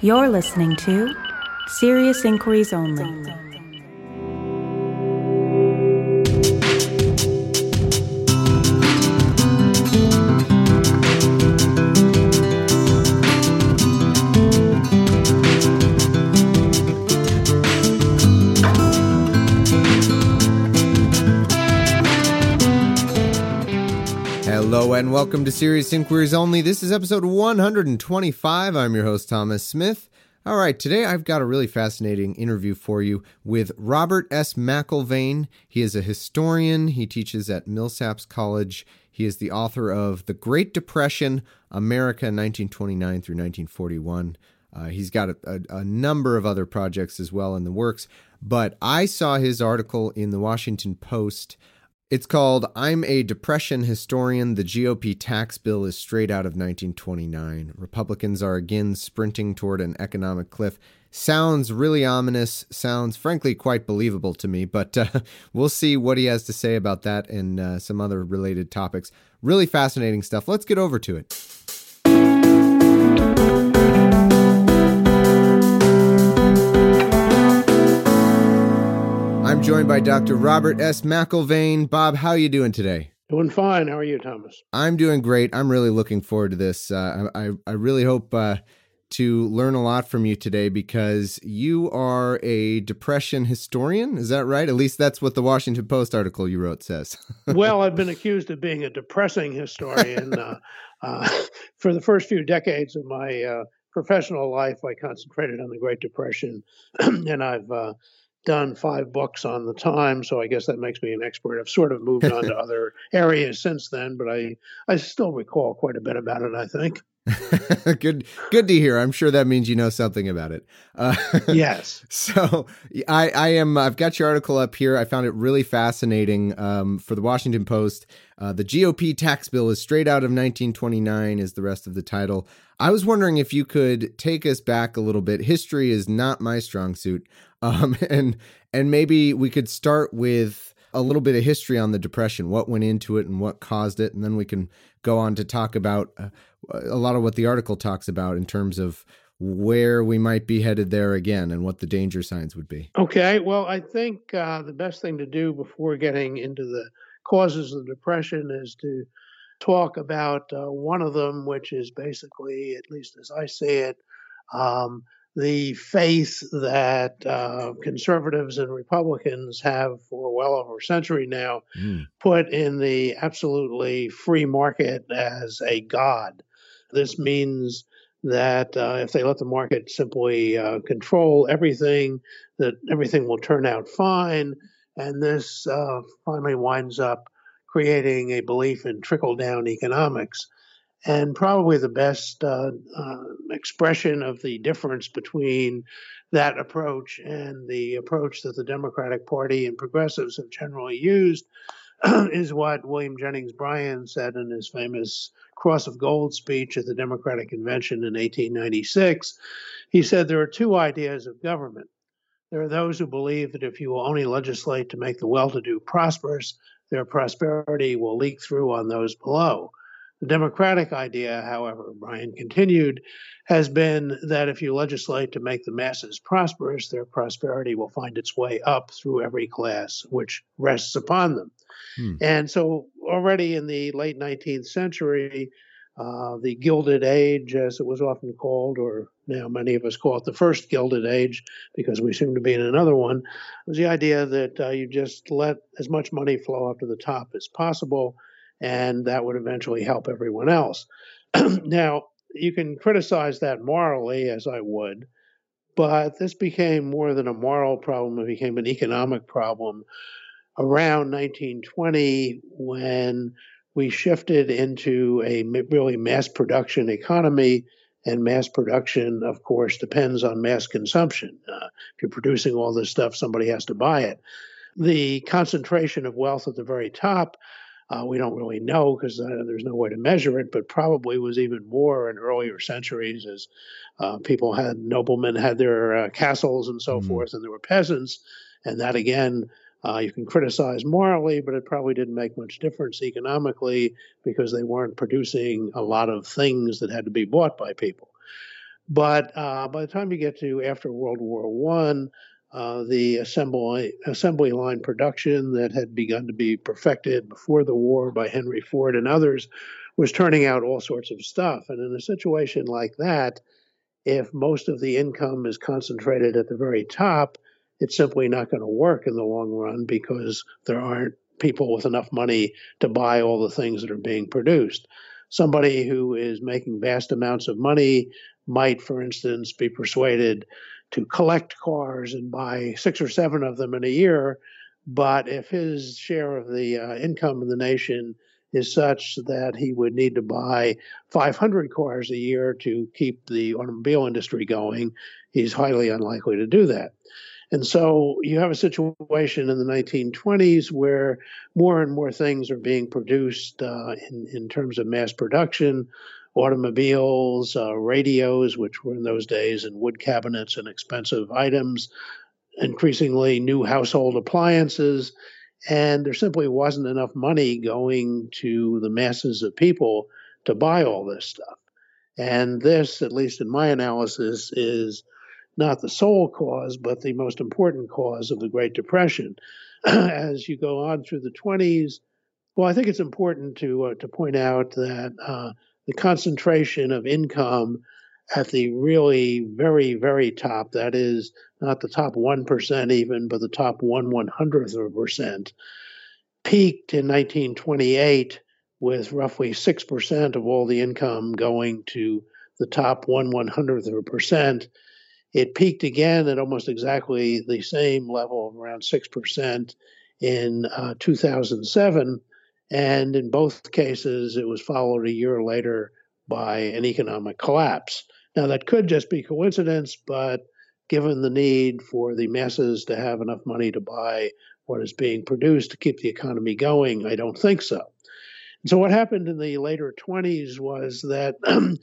You're listening to Serious Inquiries Only. Hello and welcome to Serious Inquiries Only. This is episode 125. I'm your host, Thomas Smith. All right, today I've got a really fascinating interview for you with Robert S. McElvaine. He is a historian, he teaches at Millsaps College. He is the author of The Great Depression America 1929 through 1941. Uh, he's got a, a, a number of other projects as well in the works, but I saw his article in the Washington Post it's called I'm a Depression Historian. The GOP tax bill is straight out of 1929. Republicans are again sprinting toward an economic cliff. Sounds really ominous, sounds frankly quite believable to me, but uh, we'll see what he has to say about that and uh, some other related topics. Really fascinating stuff. Let's get over to it. I'm joined by Dr. Robert S. McElvaine. Bob, how are you doing today? Doing fine. How are you, Thomas? I'm doing great. I'm really looking forward to this. Uh, I, I really hope uh, to learn a lot from you today because you are a depression historian. Is that right? At least that's what the Washington Post article you wrote says. well, I've been accused of being a depressing historian. uh, uh, for the first few decades of my uh, professional life, I concentrated on the Great Depression, and I've uh, done five books on the time, so I guess that makes me an expert. I've sort of moved on to other areas since then, but I I still recall quite a bit about it. I think. good, good to hear. I'm sure that means you know something about it. Uh, yes. So I, I am. I've got your article up here. I found it really fascinating. Um, for the Washington Post, uh, the GOP tax bill is straight out of 1929. Is the rest of the title? I was wondering if you could take us back a little bit. History is not my strong suit, um, and and maybe we could start with a little bit of history on the depression, what went into it and what caused it, and then we can go on to talk about uh, a lot of what the article talks about in terms of where we might be headed there again and what the danger signs would be. Okay, well, I think uh, the best thing to do before getting into the causes of the depression is to talk about uh, one of them, which is basically, at least as I see it, um, the faith that uh, conservatives and Republicans have for well over a century now mm. put in the absolutely free market as a god. This means that uh, if they let the market simply uh, control everything, that everything will turn out fine. And this uh, finally winds up creating a belief in trickle down economics. And probably the best uh, uh, expression of the difference between that approach and the approach that the Democratic Party and progressives have generally used is what William Jennings Bryan said in his famous Cross of Gold speech at the Democratic Convention in 1896. He said there are two ideas of government. There are those who believe that if you will only legislate to make the well to do prosperous, their prosperity will leak through on those below. The democratic idea, however, Bryan continued, has been that if you legislate to make the masses prosperous, their prosperity will find its way up through every class which rests upon them. Hmm. And so, already in the late 19th century, uh, the Gilded Age, as it was often called, or now many of us call it the first Gilded Age because we seem to be in another one, was the idea that uh, you just let as much money flow up to the top as possible, and that would eventually help everyone else. now, you can criticize that morally, as I would, but this became more than a moral problem, it became an economic problem around 1920 when we shifted into a really mass production economy. And mass production, of course, depends on mass consumption. Uh, if you're producing all this stuff, somebody has to buy it. The concentration of wealth at the very top, uh, we don't really know because uh, there's no way to measure it, but probably was even more in earlier centuries as uh, people had, noblemen had their uh, castles and so mm-hmm. forth, and there were peasants. And that again uh, you can criticize morally, but it probably didn't make much difference economically because they weren't producing a lot of things that had to be bought by people. But uh, by the time you get to after World War One, uh, the assembly assembly line production that had begun to be perfected before the war by Henry Ford and others was turning out all sorts of stuff. And in a situation like that, if most of the income is concentrated at the very top, it's simply not going to work in the long run because there aren't people with enough money to buy all the things that are being produced. Somebody who is making vast amounts of money might, for instance, be persuaded to collect cars and buy six or seven of them in a year. But if his share of the uh, income in the nation is such that he would need to buy 500 cars a year to keep the automobile industry going, he's highly unlikely to do that. And so you have a situation in the 1920s where more and more things are being produced uh, in, in terms of mass production automobiles, uh, radios, which were in those days in wood cabinets and expensive items, increasingly new household appliances. And there simply wasn't enough money going to the masses of people to buy all this stuff. And this, at least in my analysis, is not the sole cause, but the most important cause of the Great Depression. As you go on through the 20s, well, I think it's important to uh, to point out that uh, the concentration of income at the really very, very top, that is not the top 1% even, but the top one one hundredth of a percent, peaked in 1928 with roughly 6% of all the income going to the top one one hundredth of a percent. It peaked again at almost exactly the same level of around 6% in uh, 2007 and in both cases, it was followed a year later by an economic collapse. Now, that could just be coincidence, but given the need for the masses to have enough money to buy what is being produced to keep the economy going, I don't think so. And so, what happened in the later 20s was that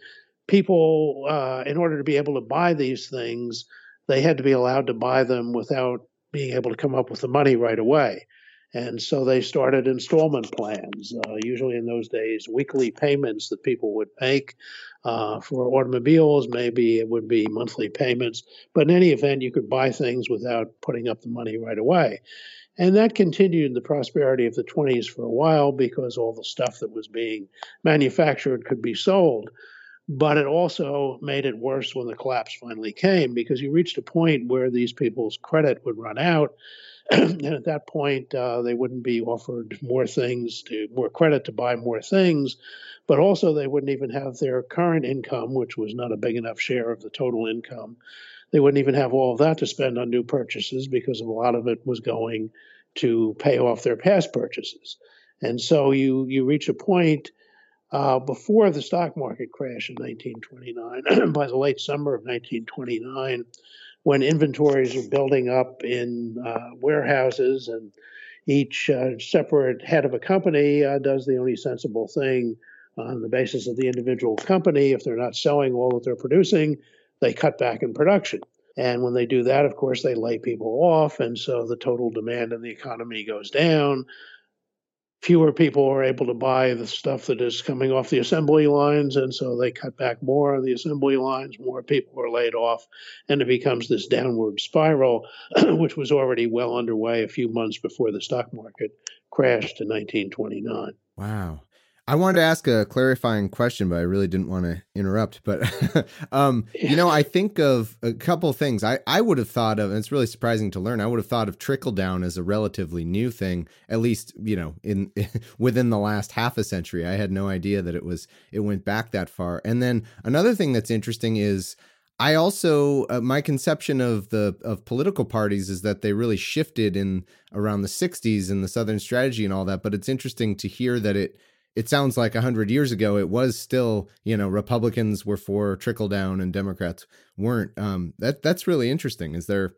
people, uh, in order to be able to buy these things, they had to be allowed to buy them without being able to come up with the money right away. And so they started installment plans, uh, usually in those days, weekly payments that people would make. Uh, for automobiles, maybe it would be monthly payments. But in any event, you could buy things without putting up the money right away. And that continued the prosperity of the 20s for a while because all the stuff that was being manufactured could be sold. But it also made it worse when the collapse finally came because you reached a point where these people's credit would run out and at that point, uh, they wouldn't be offered more things to more credit to buy more things, but also they wouldn't even have their current income, which was not a big enough share of the total income. They wouldn't even have all of that to spend on new purchases because a lot of it was going to pay off their past purchases. And so you you reach a point uh, before the stock market crash in 1929, by the late summer of 1929 when inventories are building up in uh, warehouses and each uh, separate head of a company uh, does the only sensible thing on the basis of the individual company. If they're not selling all that they're producing, they cut back in production. And when they do that, of course, they lay people off. And so the total demand in the economy goes down fewer people are able to buy the stuff that is coming off the assembly lines, and so they cut back more on the assembly lines. More people are laid off, and it becomes this downward spiral, which was already well underway a few months before the stock market crashed in 1929. Wow. I wanted to ask a clarifying question, but I really didn't want to interrupt. But, um, you know, I think of a couple of things. I, I would have thought of, and it's really surprising to learn, I would have thought of trickle down as a relatively new thing, at least, you know, in within the last half a century. I had no idea that it was, it went back that far. And then another thing that's interesting is, I also uh, my conception of the of political parties is that they really shifted in around the 60s and the southern strategy and all that but it's interesting to hear that it it sounds like 100 years ago it was still you know republicans were for trickle down and democrats weren't. Um, that that's really interesting. Is there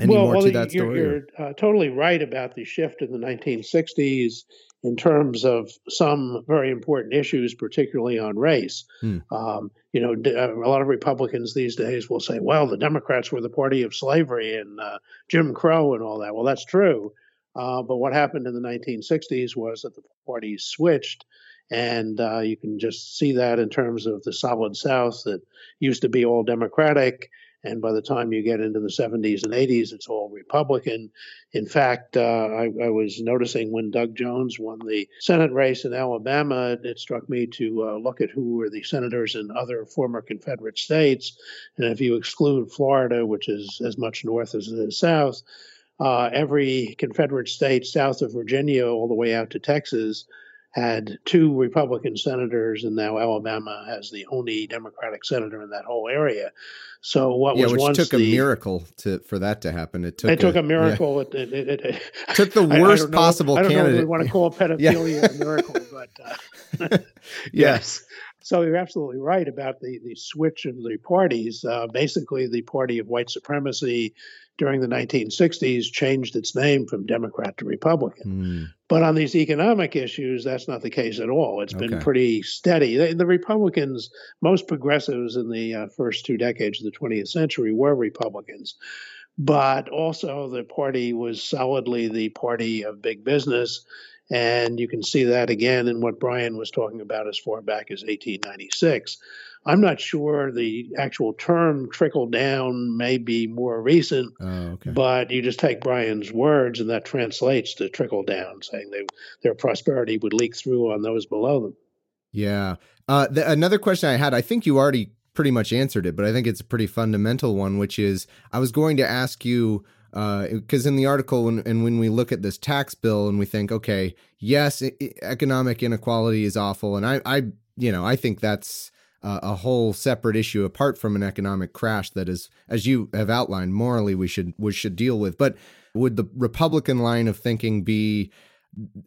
any well, more well, to that you're, story you're uh, totally right about the shift in the 1960s in terms of some very important issues particularly on race. Hmm. um, you know uh, a lot of republicans these days will say well the democrats were the party of slavery and uh, jim crow and all that. Well that's true uh, but what happened in the 1960s was that the parties switched, And uh, you can just see that in terms of the solid South that used to be all Democratic. And by the time you get into the 70s and 80s, it's all Republican. In fact, uh, I, I, was noticing when Doug Jones won the Senate race in Alabama, it struck me to uh, look at who were the senators in other former Confederate states. And if you exclude Florida, which is as much north as it is south, uh, every Confederate state south of Virginia, all the way out to Texas, had two Republican senators, and now Alabama has the only Democratic senator in that whole area. So what yeah, was which once took the, a miracle to for that to happen. It took it took a, a miracle. Yeah. It, it, it, took the worst I, I possible I don't candidate. know if we want to call pedophilia yeah. a miracle, but uh, yes. So you're absolutely right about the, the switch of the parties. Uh, basically, the party of white supremacy during the 1960s changed its name from Democrat to Republican. Mm. But on these economic issues, that's not the case at all. It's Okay. been pretty steady. The, the Republicans, most progressives in the uh, first two decades of the 20th century, were Republicans. But also, the party was solidly the party of big business. And you can see that again in what Bryan was talking about as far back as 1896. I'm not sure the actual term trickle down may be more recent, Oh, okay. but you just take Bryan's words and that translates to trickle down, saying they, their prosperity would leak through on those below them. Yeah. Uh, the, another question I had, I think you already pretty much answered it, but I think it's a pretty fundamental one, which is I was going to ask you because in the article when, and when we look at this tax bill and we think, okay, yes, economic inequality is awful, and I, I, you know, I think that's uh, a whole separate issue apart from an economic crash that is, as you have outlined, morally we should we should deal with. But would the Republican line of thinking be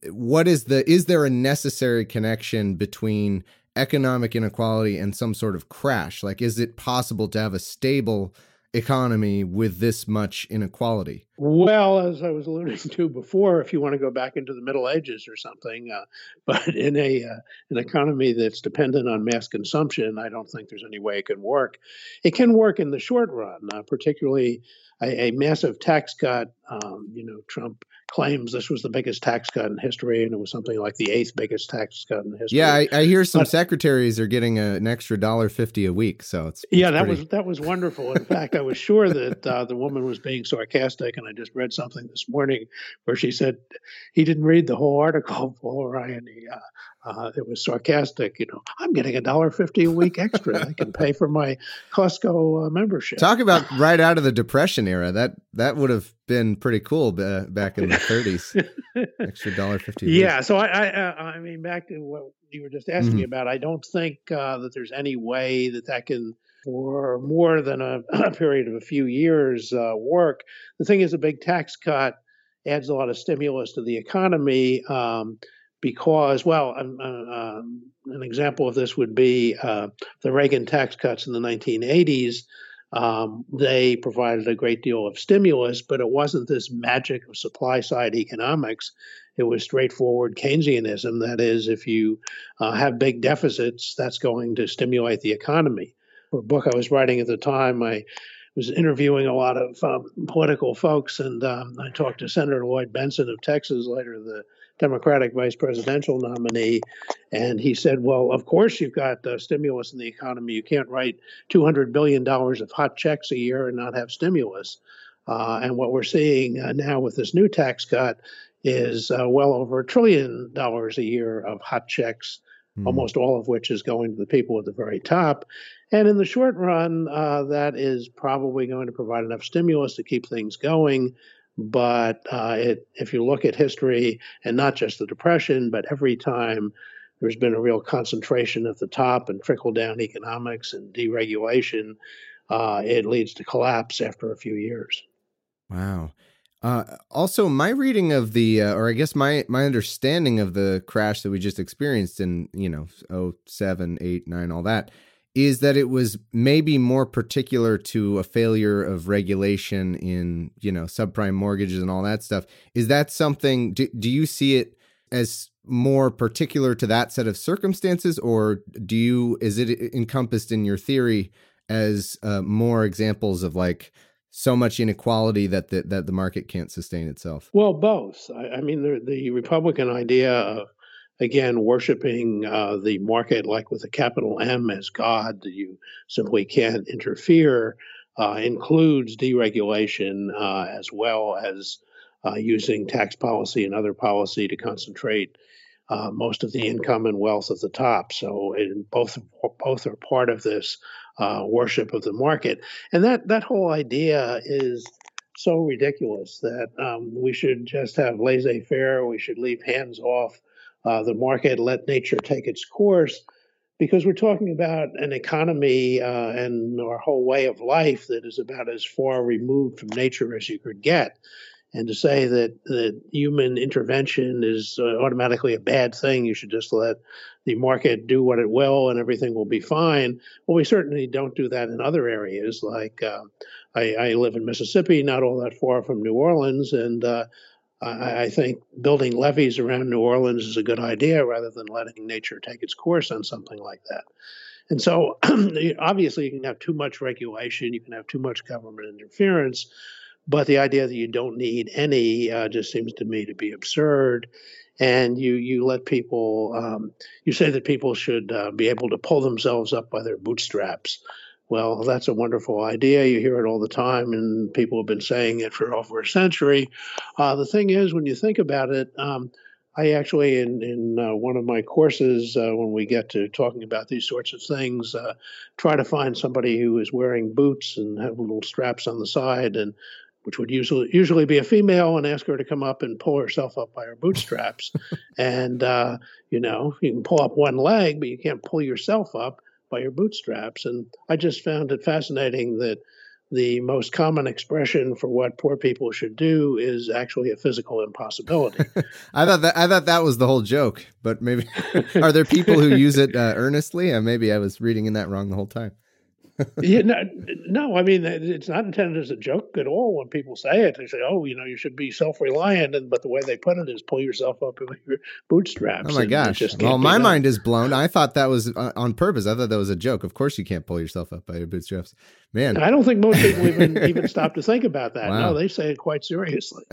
what is the is there a necessary connection between economic inequality and some sort of crash like is it possible to have a stable economy with this much inequality Well, as I was alluding to before, if you want to go back into the Middle Ages or something, uh, but in a uh, an economy that's dependent on mass consumption, I don't think there's any way it can work. It can work in the short run, uh, particularly a, a massive tax cut. Um, you know, Trump claims this was the biggest tax cut in history, and it was something like the eighth biggest tax cut in history. yeah i, I hear some But- secretaries are getting a, an extra dollar fifty a week so it's, Yeah, that pretty- was that was wonderful. In fact, I was sure that uh, the woman was being sarcastic, and I just read something this morning where she said he didn't read the whole article, Paul Ryan. He, uh, uh, it was sarcastic. You know, I'm getting a dollar fifty a week extra. I can pay for my Costco uh, membership. talk about right out of the depression era that that would have been pretty cool ba- back in the 30s extra dollar 50 a week. Yeah, so I, I, uh, I mean, back to what you were just asking me Mhm. about, I don't think uh, that there's any way that that can, for more than a, a period of a few years, uh, work. The thing is, a big tax cut adds a lot of stimulus to the economy um, because, well, uh, um, an example of this would be uh, the Reagan tax cuts in the 1980s. Um, they provided a great deal of stimulus, but it wasn't this magic of supply side economics it was straightforward Keynesianism. That is, if you uh, have big deficits, that's going to stimulate the economy. For a book I was writing at the time, I was interviewing a lot of um, political folks, and um, I talked to Senator Lloyd Bentsen of Texas, later the Democratic vice presidential nominee, and he said, "Well, of course you've got uh, stimulus in the economy. You can't write 200 billion dollars of hot checks a year and not have stimulus." Uh, and what we're seeing uh, now with this new tax cut is uh, well over a trillion dollars a year of hot checks, Hmm. almost all of which is going to the people at the very top. And in the short run, uh, that is probably going to provide enough stimulus to keep things going. But uh, it, if you look at history, and not just the Depression, but every time there's been a real concentration at the top and trickle down economics and deregulation, uh, it leads to collapse after a few years. Wow. Uh, also, my reading of the, uh, or I guess my my understanding of the crash that we just experienced in, you know, oh seven, eight, nine, all that, is that it was maybe more particular to a failure of regulation in, you know, subprime mortgages and all that stuff. Is that something? Do, do you see it as more particular to that set of circumstances, or do you is it encompassed in your theory as uh, more examples of like so much inequality that the, that the market can't sustain itself. Well, both. I, I mean, the, the Republican idea of again, worshiping uh, the market like with a capital M as God, you simply can't interfere, uh, includes deregulation uh, as well as uh, using tax policy and other policy to concentrate uh, most of the income and wealth at the top. So both both are part of this uh, worship of the market, and that that whole idea is so ridiculous that um, we should just have laissez-faire. We should leave hands off uh, the market, let nature take its course, because we're talking about an economy uh, and our whole way of life that is about as far removed from nature as you could get and to say that, that human intervention is uh, automatically a bad thing, you should just let the market do what it will and everything will be fine. Well, we certainly don't do that in other areas. Like uh, I, I, live in Mississippi, not all that far from New Orleans, and uh, I, I, think building levees around New Orleans is a good idea rather than letting nature take its course on something like that. And so, obviously, you can have too much regulation, you can have too much government interference. But the idea that you don't need any uh, just seems to me to be absurd. And you you let people um, you say that people should uh, be able to pull themselves up by their bootstraps. Well, that's a wonderful idea. You hear it all the time, and people have been saying it for over a century. Uh, the thing is, when you think about it, um, I actually, in, in uh, one of my courses, uh, when we get to talking about these sorts of things, uh, try to find somebody who is wearing boots and have little straps on the side and which would usually usually be a female, and ask her to come up and pull herself up by her bootstraps. and uh, you know, you can pull up one leg, but you can't pull yourself up by your bootstraps. And I just found it fascinating that the most common expression for what poor people should do is actually a physical impossibility. I thought that I thought that was the whole joke, but maybe are there people who use it uh, earnestly? Uh, maybe I was reading in that wrong the whole time yeah, no, no, I mean it's not intended as a joke at all. When people say it, they say, "Oh, you know, you should be self-reliant," and but the way they put it is pull yourself up with your bootstraps. Oh my gosh! Well, my done. mind is blown. I thought that was uh, on purpose. I thought that was a joke. Of course, you can't pull yourself up by your bootstraps, man. I don't think most people even even stop to think about that. Wow. No, they say it quite seriously.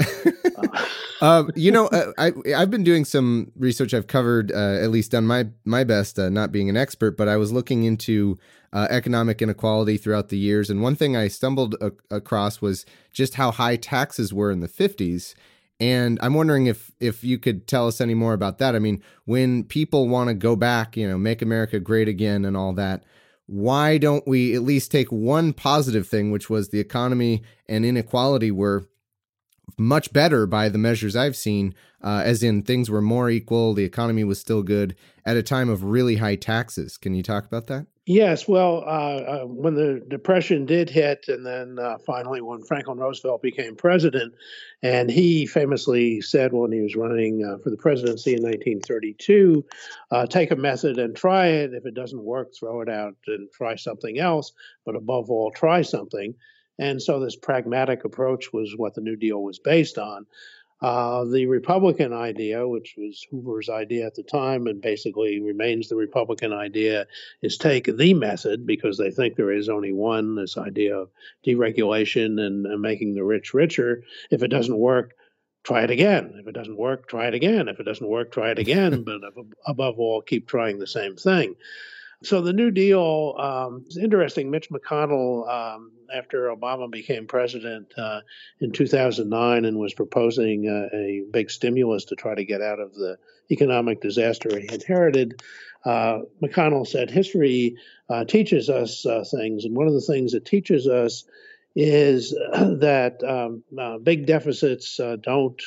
um, you know, uh, I I've been doing some research. I've covered uh, at least done my my best, uh, not being an expert, but I was looking into uh, economic inequality throughout the years. And one thing I stumbled a- across was just how high taxes were in the 50s. And I'm wondering if if you could tell us any more about that. I mean, when people want to go back, you know, make America great again and all that, why don't we at least take one positive thing, which was the economy and inequality were much better by the measures I've seen, uh, as in things were more equal, the economy was still good at a time of really high taxes. Can you talk about that? Yes, well, uh, uh, when the Depression did hit, and then uh, finally when Franklin Roosevelt became president, and he famously said when he was running uh, for the presidency in 1932, uh, take a method and try it. If it doesn't work, throw it out and try something else. But above all, try something. And so this pragmatic approach was what the New Deal was based on. Uh, the Republican idea, which was Hoover's idea at the time and basically remains the Republican idea, is take the method because they think there is only one this idea of deregulation and, and making the rich richer. If it doesn't work, try it again. If it doesn't work, try it again. If it doesn't work, try it again. but above all, keep trying the same thing. So the New Deal um, is interesting. Mitch McConnell, um, after Obama became president uh, in 2009 and was proposing uh, a big stimulus to try to get out of the economic disaster he inherited, uh, McConnell said history uh, teaches us uh, things, and one of the things it teaches us is that um, uh, big deficits don't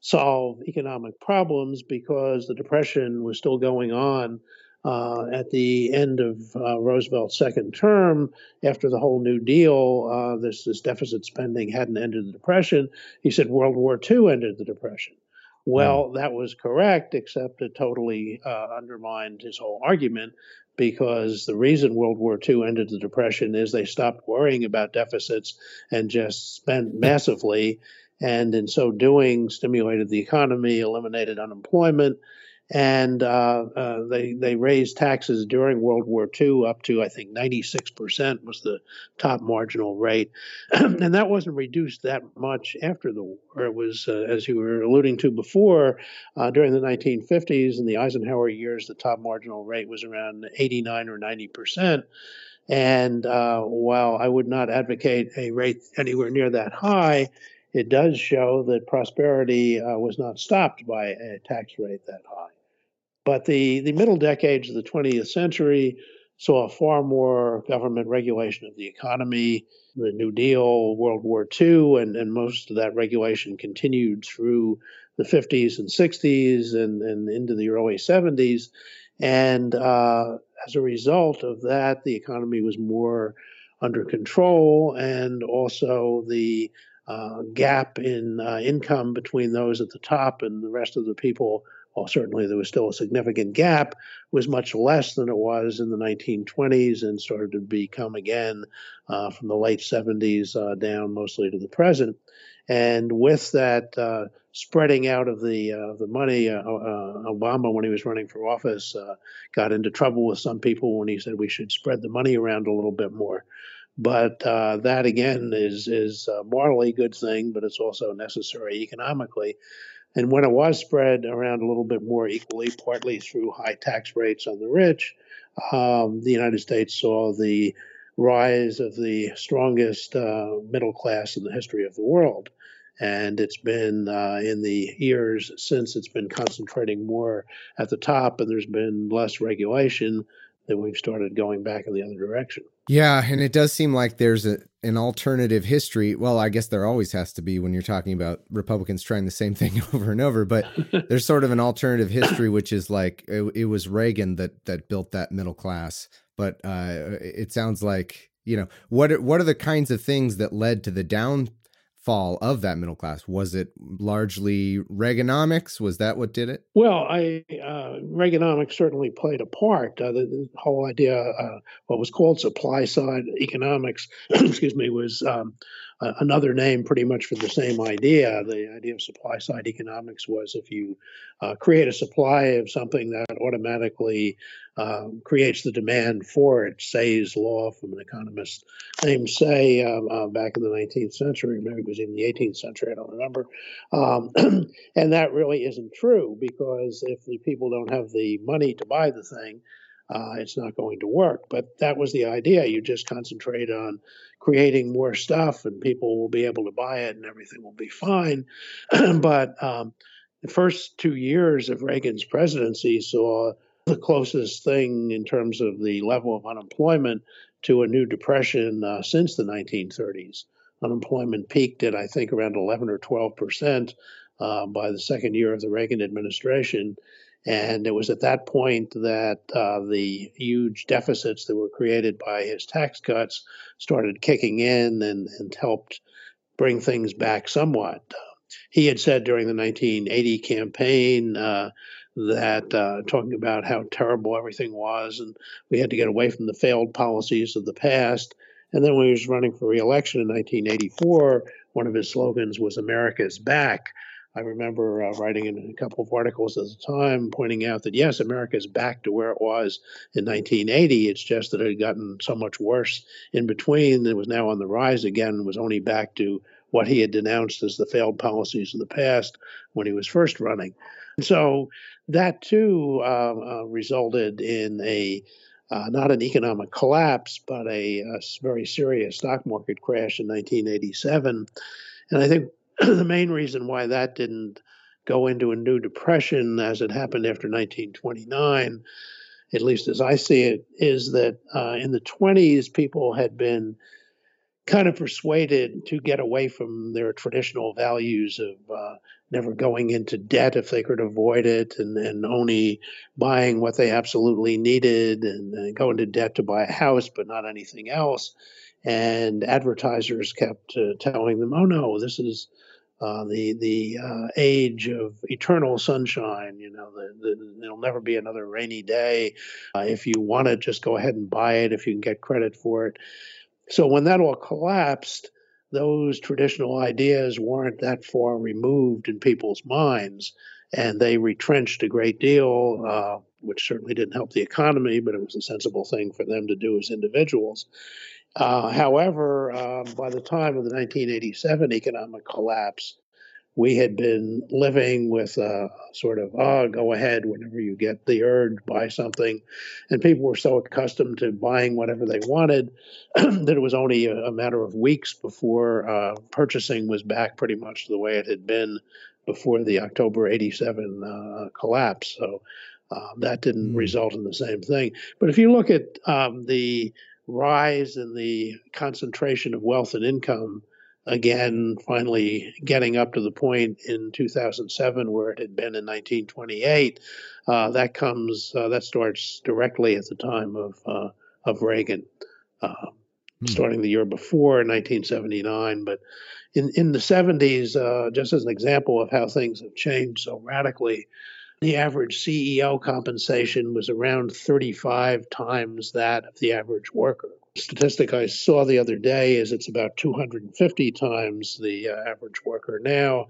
solve economic problems because the depression was still going on uh, at the end of uh, Roosevelt's second term, after the whole New Deal, uh, this, this deficit spending hadn't ended the Depression. He said World War II ended the Depression. Well, mm. that was correct, except it totally uh, undermined his whole argument because the reason World War II ended the Depression is they stopped worrying about deficits and just spent massively. And in so doing, stimulated the economy, eliminated unemployment, and uh, uh, they they raised taxes during World War II up to I think 96 percent was the top marginal rate, and that wasn't reduced that much after the war. It was, uh, as you were alluding to before, uh, during the 1950s and the Eisenhower years, the top marginal rate was around 89 or 90 percent. And uh, while I would not advocate a rate anywhere near that high, it does show that prosperity uh, was not stopped by a tax rate that high. But the, the middle decades of the 20th century saw far more government regulation of the economy, the New Deal, World War II, and, and most of that regulation continued through the 50s and 60s and, and into the early 70s. And uh, as a result of that, the economy was more under control, and also the uh, gap in uh, income between those at the top and the rest of the people, well, certainly there was still a significant gap, was much less than it was in the 1920s and started to become again uh, from the late 70s uh, down mostly to the present. And with that uh, spreading out of the uh, the money, Obama, when he was running for office, got into trouble with some people when he said we should spread the money around a little bit more. But uh, that again is is a morally good thing, but it's also necessary economically. And when it was spread around a little bit more equally, partly through high tax rates on the rich, um, the United States saw the rise of the strongest uh, middle class in the history of the world. And it's been uh, in the years since it's been concentrating more at the top, and there's been less regulation that we've started going back in the other direction. Yeah, and it does seem like there's a, an alternative history. Well, I guess there always has to be when you're talking about Republicans trying the same thing over and over, but there's sort of an alternative history which is like it, it was Reagan that that built that middle class. But uh, it sounds like, you know, what are, what are the kinds of things that led to the down fall of that middle class? Was it largely Reaganomics? Was that what did it? Well, I uh, Reaganomics certainly played a part. Uh, the, the, whole idea, uh, what was called supply side economics, excuse me, was um, another name pretty much for the same idea. The idea of supply side economics was if you uh, create a supply of something that automatically um, creates the demand for it. Say's law from an economist named Say uh, uh, back in the 19th century, maybe it was in the 18th century, I don't remember. Um, and that really isn't true because if the people don't have the money to buy the thing, uh, it's not going to work. But that was the idea. You just concentrate on creating more stuff, and people will be able to buy it, and everything will be fine. but um, the first two years of Reagan's presidency saw the closest thing in terms of the level of unemployment to a new depression uh, since the 1930s. Unemployment peaked at, I think, around 11 or 12 percent uh, by the second year of the Reagan administration. And it was at that point that uh, the huge deficits that were created by his tax cuts started kicking in and, and helped bring things back somewhat. He had said during the 1980 campaign uh, that uh, talking about how terrible everything was, and we had to get away from the failed policies of the past. And then when he was running for reelection in 1984, one of his slogans was "America's back." I remember uh, writing in a couple of articles at the time pointing out that yes, America is back to where it was in 1980. It's just that it had gotten so much worse in between. It was now on the rise again. Was only back to what he had denounced as the failed policies of the past when he was first running. So that too uh, uh, resulted in a uh, not an economic collapse, but a, a, very serious stock market crash in 1987. And I think the main reason why that didn't go into a new depression as it happened after 1929, at least as I see it, is that uh, in the 20s, people had been kind of persuaded to get away from their traditional values of uh, never going into debt if they could avoid it and, and only buying what they absolutely needed and, and go into debt to buy a house but not anything else. And advertisers kept uh, telling them, oh no, this is uh, the the uh, age of eternal sunshine. You know, the, the, there'll never be another rainy day. Uh, if you want it, just go ahead and buy it if you can get credit for it. So when that all collapsed, those traditional ideas weren't that far removed in people's minds. and they retrenched a great deal, uh, which certainly didn't help the economy, but it was a sensible thing for them to do as individuals. Uh, however, uh, by the time of the 1987 economic collapse, we had been living with a sort of, oh, go ahead whenever you get the urge, buy something. And people were so accustomed to buying whatever they wanted that it was only a, a, matter of weeks before uh, purchasing was back pretty much the way it had been before the October 87 uh, collapse. So uh, that didn't mm. result in the same thing. But if you look at um, the rise in the concentration of wealth and income, again, finally getting up to the point in 2007 where it had been in 1928. Uh, that comes uh, that starts directly at the time of uh, of Reagan, uh, hmm. starting the year before 1979. But in in the 70s, uh, just as an example of how things have changed so radically, the average CEO compensation was around 35 times that of the average worker. Statistic I saw the other day is it's about 250 times the uh, average worker now.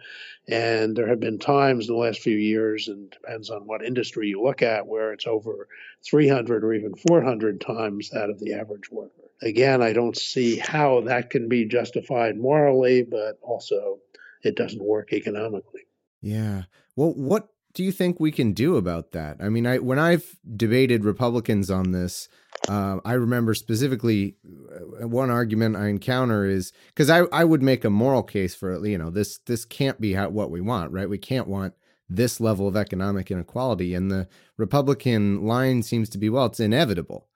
And there have been times in the last few years, and depends on what industry you look at, where it's over 300 or even 400 times that of the average worker. Again, I don't see how that can be justified morally, but also it doesn't work economically. Yeah. Well, what do you think we can do about that? I mean, I when I've debated Republicans on this, uh, I remember specifically uh, one argument I encounter is because I, I would make a moral case for it, you know this this can't be how, what we want right? We can't want this level of economic inequality. And the Republican line seems to be well it's inevitable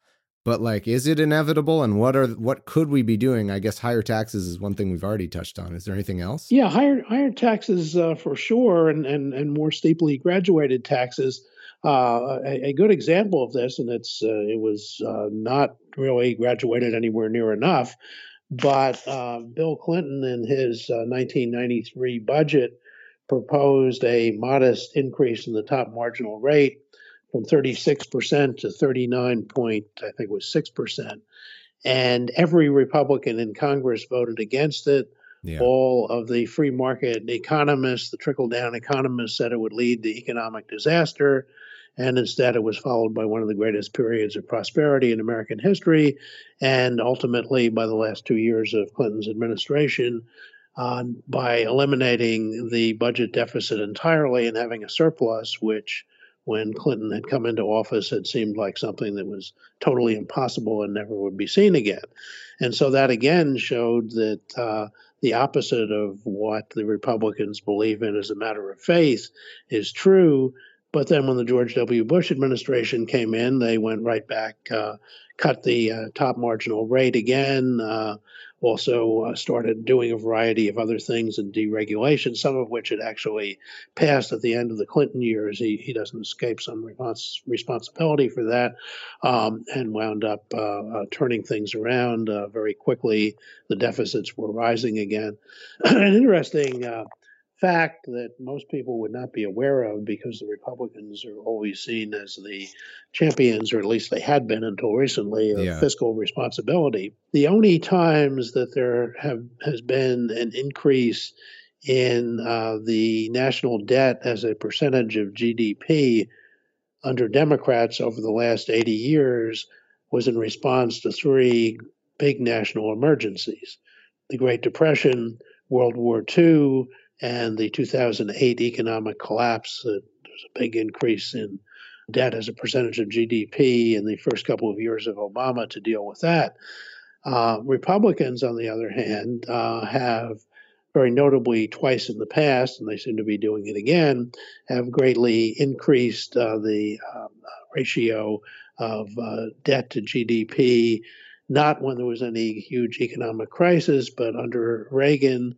but like is it inevitable? And what are what could we be doing? I guess higher taxes is one thing we've already touched on. Is there anything else? Yeah higher higher taxes uh, for sure and, and and more steeply graduated taxes. Uh, a, a, good example of this and it's uh, it was uh, not really graduated anywhere near enough but uh, bill clinton in his 1993 uh, budget proposed a modest increase in the top marginal rate from 36% to 39 point, I think it was 6%. And every Republican in Congress voted against it. Yeah. All of the free market economists, the trickle down economists, said it would lead to economic disaster. And instead, it was followed by one of the greatest periods of prosperity in American history. And ultimately, by the last two years of Clinton's administration, uh, by eliminating the budget deficit entirely and having a surplus, which when Clinton had come into office it seemed like something that was totally impossible and never would be seen again. And so that again showed that uh, the opposite of what the Republicans believe in as a matter of faith is true. But then when the George W. Bush administration came in, they went right back, uh, cut the uh, top marginal rate again, uh, also uh, started doing a variety of other things in deregulation, some of which had actually passed at the end of the Clinton years. He, he doesn't escape some respons- responsibility for that um, and wound up uh, uh, turning things around uh, very quickly. The deficits were rising again. An interesting uh, fact that most people would not be aware of because the Republicans are always seen as the champions, or at least they had been until recently, of yeah. fiscal responsibility. The only times that there have has been an increase in uh, the national debt as a percentage of GDP under Democrats over the last 80 years was in response to three big national emergencies the Great Depression, World War II, and the 2008 economic collapse. Uh, there's a big increase in debt as a percentage of GDP in the first couple of years of Obama to deal with that. Uh, Republicans, on the other hand, uh, have very notably twice in the past, and they seem to be doing it again, have greatly increased uh, the um, ratio of uh, debt to GDP. Not when there was any huge economic crisis, but under Reagan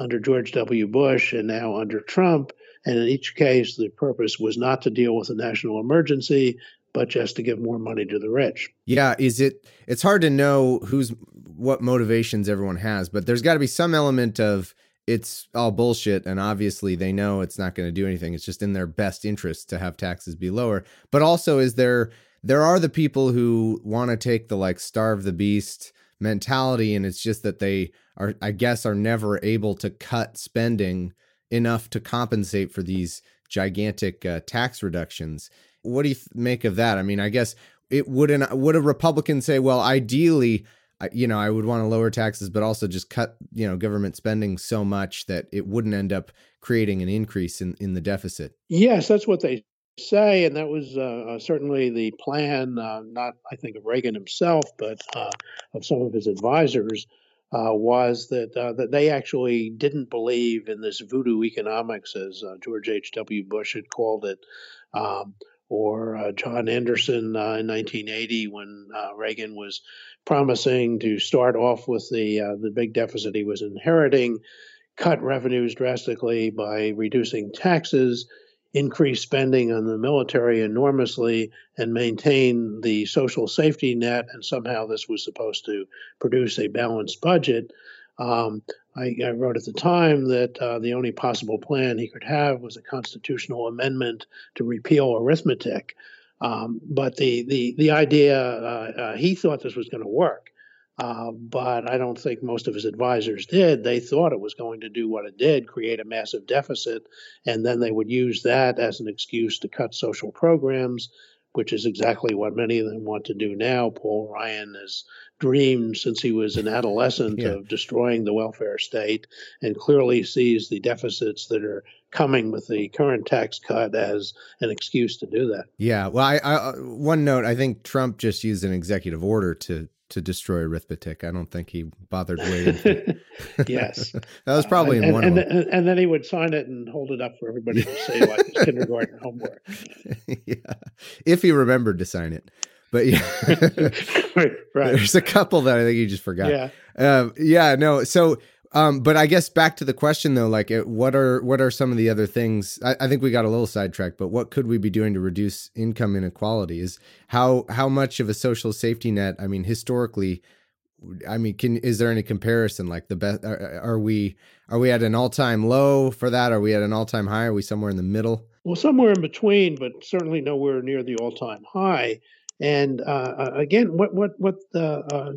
under George W. Bush and now under Trump. And in each case, the purpose was not to deal with a national emergency, but just to give more money to the rich. Yeah, is it it's hard to know who's what motivations everyone has, but there's got to be some element of it's all bullshit and obviously they know it's not going to do anything. It's just in their best interest to have taxes be lower. But also is there there are the people who want to take the like starve the beast mentality and it's just that they are I guess are never able to cut spending enough to compensate for these gigantic uh, tax reductions. What do you th- make of that? I mean, I guess it wouldn't would a Republican say, well, ideally, you know, I would want to lower taxes, but also just cut, you know, government spending so much that it wouldn't end up creating an increase in, in the deficit. Yes, that's what they say, and that was uh, uh certainly the plan, uh, not I think of Reagan himself, but uh, of some of his advisors, uh, was that uh, that they actually didn't believe in this voodoo economics, as George H. W. Bush had called it. Um, or John Anderson in 1980, when Reagan was promising to start off with the the big deficit he was inheriting, cut revenues drastically by reducing taxes, increase spending on the military enormously and maintain the social safety net, and somehow this was supposed to produce a balanced budget. Um, I, I, wrote at the time that uh, the only possible plan he could have was a constitutional amendment to repeal arithmetic. Um, but the the the idea uh, uh, he thought this was going to work. Uh, but I don't think most of his advisors did. They thought it was going to do what it did create a massive deficit, and then they would use that as an excuse to cut social programs, which is exactly what many of them want to do now. Paul Ryan has dreamed since he was an adolescent yeah. of destroying the welfare state and clearly sees the deficits that are coming with the current tax cut as an excuse to do that. Yeah. Well, I, I one note, I think Trump just used an executive order to to destroy arithmetic. I don't think he bothered waiting. yes, that was probably uh, in one and, of them. And then he would sign it and hold it up for everybody to see, like his kindergarten homework. yeah, if he remembered to sign it. But yeah, right, right. There's a couple that I think he just forgot. Yeah, um, yeah. No, so um, but I guess back to the question though, like, what are what are some of the other things? I, I, think we got a little sidetracked, but what could we be doing to reduce income inequality? Is how how much of a social safety net? I mean, historically, I mean, can is there any comparison? Like the best? Are, are we are we at an all time low for that? Are we at an all time high? Are we somewhere in the middle? Well, somewhere in between, but certainly nowhere near the all time high. And uh, uh, again, what what what the uh,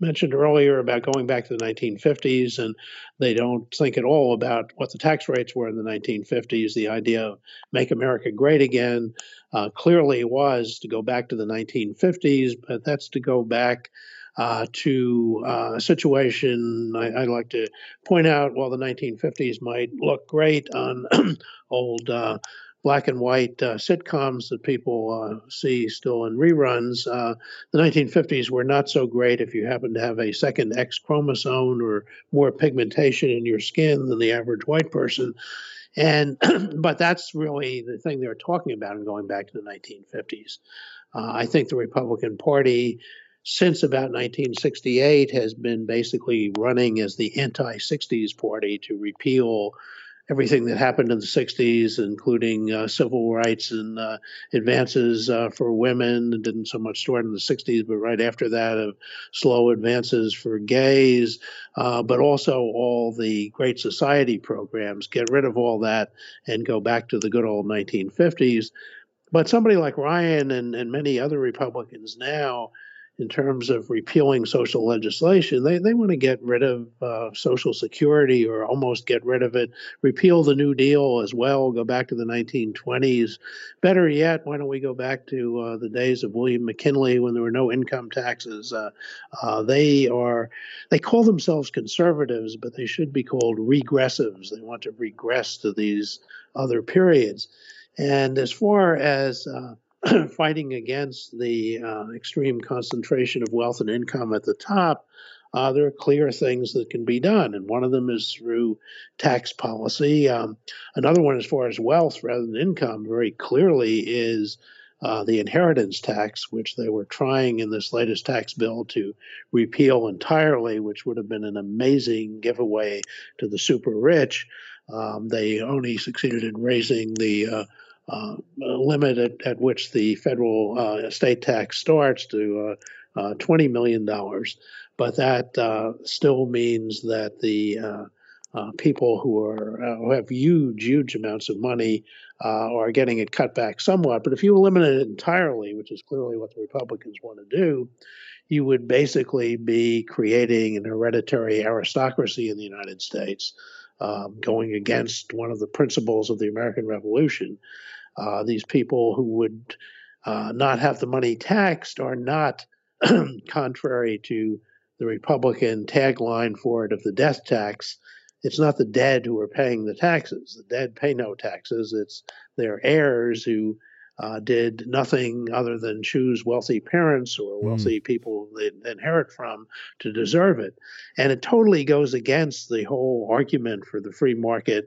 mentioned earlier about going back to the 1950s, and they don't think at all about what the tax rates were in the 1950s. The idea of make America great again uh, clearly was to go back to the 1950s, but that's to go back. Uh, to uh, a situation I, I, like to point out while the 1950s might look great on old uh, black and white uh, sitcoms that people uh, see still in reruns. Uh, the 1950s were not so great if you happen to have a second X chromosome or more pigmentation in your skin than the average white person. And but that's really the thing they're talking about and going back to the 1950s. Uh, I think the Republican Party since about 1968 has been basically running as the anti 60s party to repeal everything that happened in the 60s, including uh, civil rights and uh, advances uh, for women. Didn't so much start in the 60s, but right after that, of slow advances for gays, uh, but also all the Great Society programs. Get rid of all that and go back to the good old 1950s. But somebody like Ryan and, and many other Republicans now in terms of repealing social legislation. They, they want to get rid of uh, Social Security or almost get rid of it, repeal the New Deal as well, go back to the 1920s. Better yet, why don't we go back to uh, the days of William McKinley when there were no income taxes? Uh, uh they are they call themselves conservatives, but they should be called regressives. They want to regress to these other periods. And as far as uh, fighting against the uh, extreme concentration of wealth and income at the top, uh, there are clear things that can be done. And one of them is through tax policy. Um, another one, as far as wealth rather than income, very clearly is uh, the inheritance tax, which they were trying in this latest tax bill to repeal entirely, which would have been an amazing giveaway to the super rich. Um, they only succeeded in raising the uh, uh, limit at, at, which the federal uh, estate tax starts to uh, uh $20 million. But that uh, still means that the people who are who have huge, huge amounts of money are getting it cut back somewhat. But if you eliminate it entirely, which is clearly what the Republicans want to do, you would basically be creating an hereditary aristocracy in the United States um, going against one of the principles of the American Revolution. Uh, these people who would uh, not have the money taxed are not, contrary to the Republican tagline for it of the death tax, it's not the dead who are paying the taxes. The dead pay no taxes. It's their heirs who uh, did nothing other than choose wealthy parents or hmm. wealthy mm. people they inherit from to deserve it. And it totally goes against the whole argument for the free market,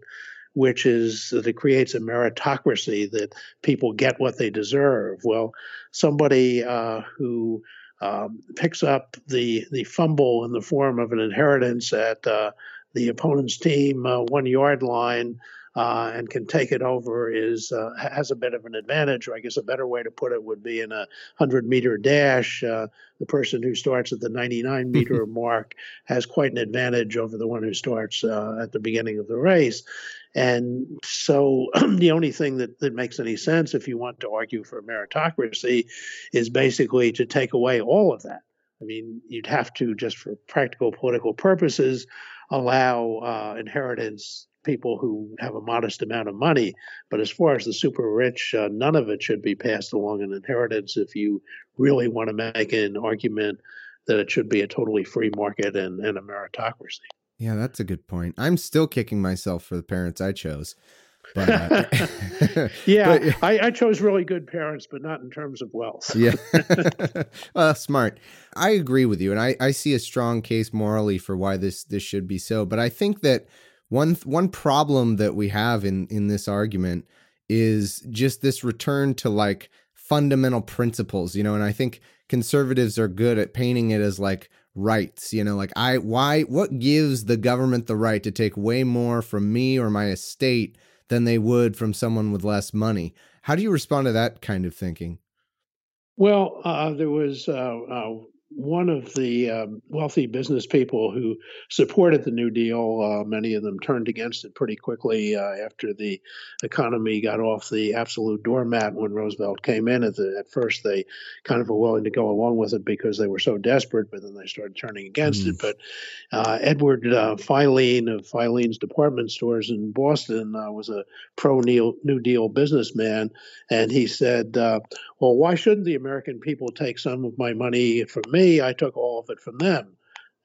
which is that it creates a meritocracy that people get what they deserve. Well, somebody uh, who um, picks up the the fumble in the form of an inheritance at uh, the opponent's team uh, one yard line uh, and can take it over is uh, has a bit of an advantage. Or I guess a better way to put it would be in a hundred meter dash. Uh, the person who starts at the 99 meter mark has quite an advantage over the one who starts uh, at the beginning of the race. And so the only thing that, that makes any sense if you want to argue for meritocracy is basically to take away all of that. I mean, you'd have to, just for practical political purposes, allow uh, inheritance people who have a modest amount of money. But as far as the super rich, uh, none of it should be passed along in inheritance if you really want to make an argument that it should be a totally free market and, and a meritocracy. Yeah, that's a good point. I'm still kicking myself for the parents I chose. But, uh, yeah, but, I, I, chose really good parents, but not in terms of wealth. yeah. well, smart. I agree with you. And I, I see a strong case morally for why this, this should be so. But I think that one one problem that we have in in this argument is just this return to like fundamental principles, you know, and I think conservatives are good at painting it as like rights, you know, like I why what gives the government the right to take way more from me or my estate than they would from someone with less money. How do you respond to that kind of thinking? Well, uh, there was uh, uh, one of the um, wealthy business people who supported the New Deal, uh, many of them turned against it pretty quickly uh, after the economy got off the absolute doormat when Roosevelt came in. At, the, at, first, they kind of were willing to go along with it because they were so desperate, but then they started turning against mm. it. But uh, Edward uh, Filene of Filene's department stores in Boston uh, was a pro New Deal businessman, and he said, uh, Well, why shouldn't the American people take some of my money from me? Me, I took all of it from them.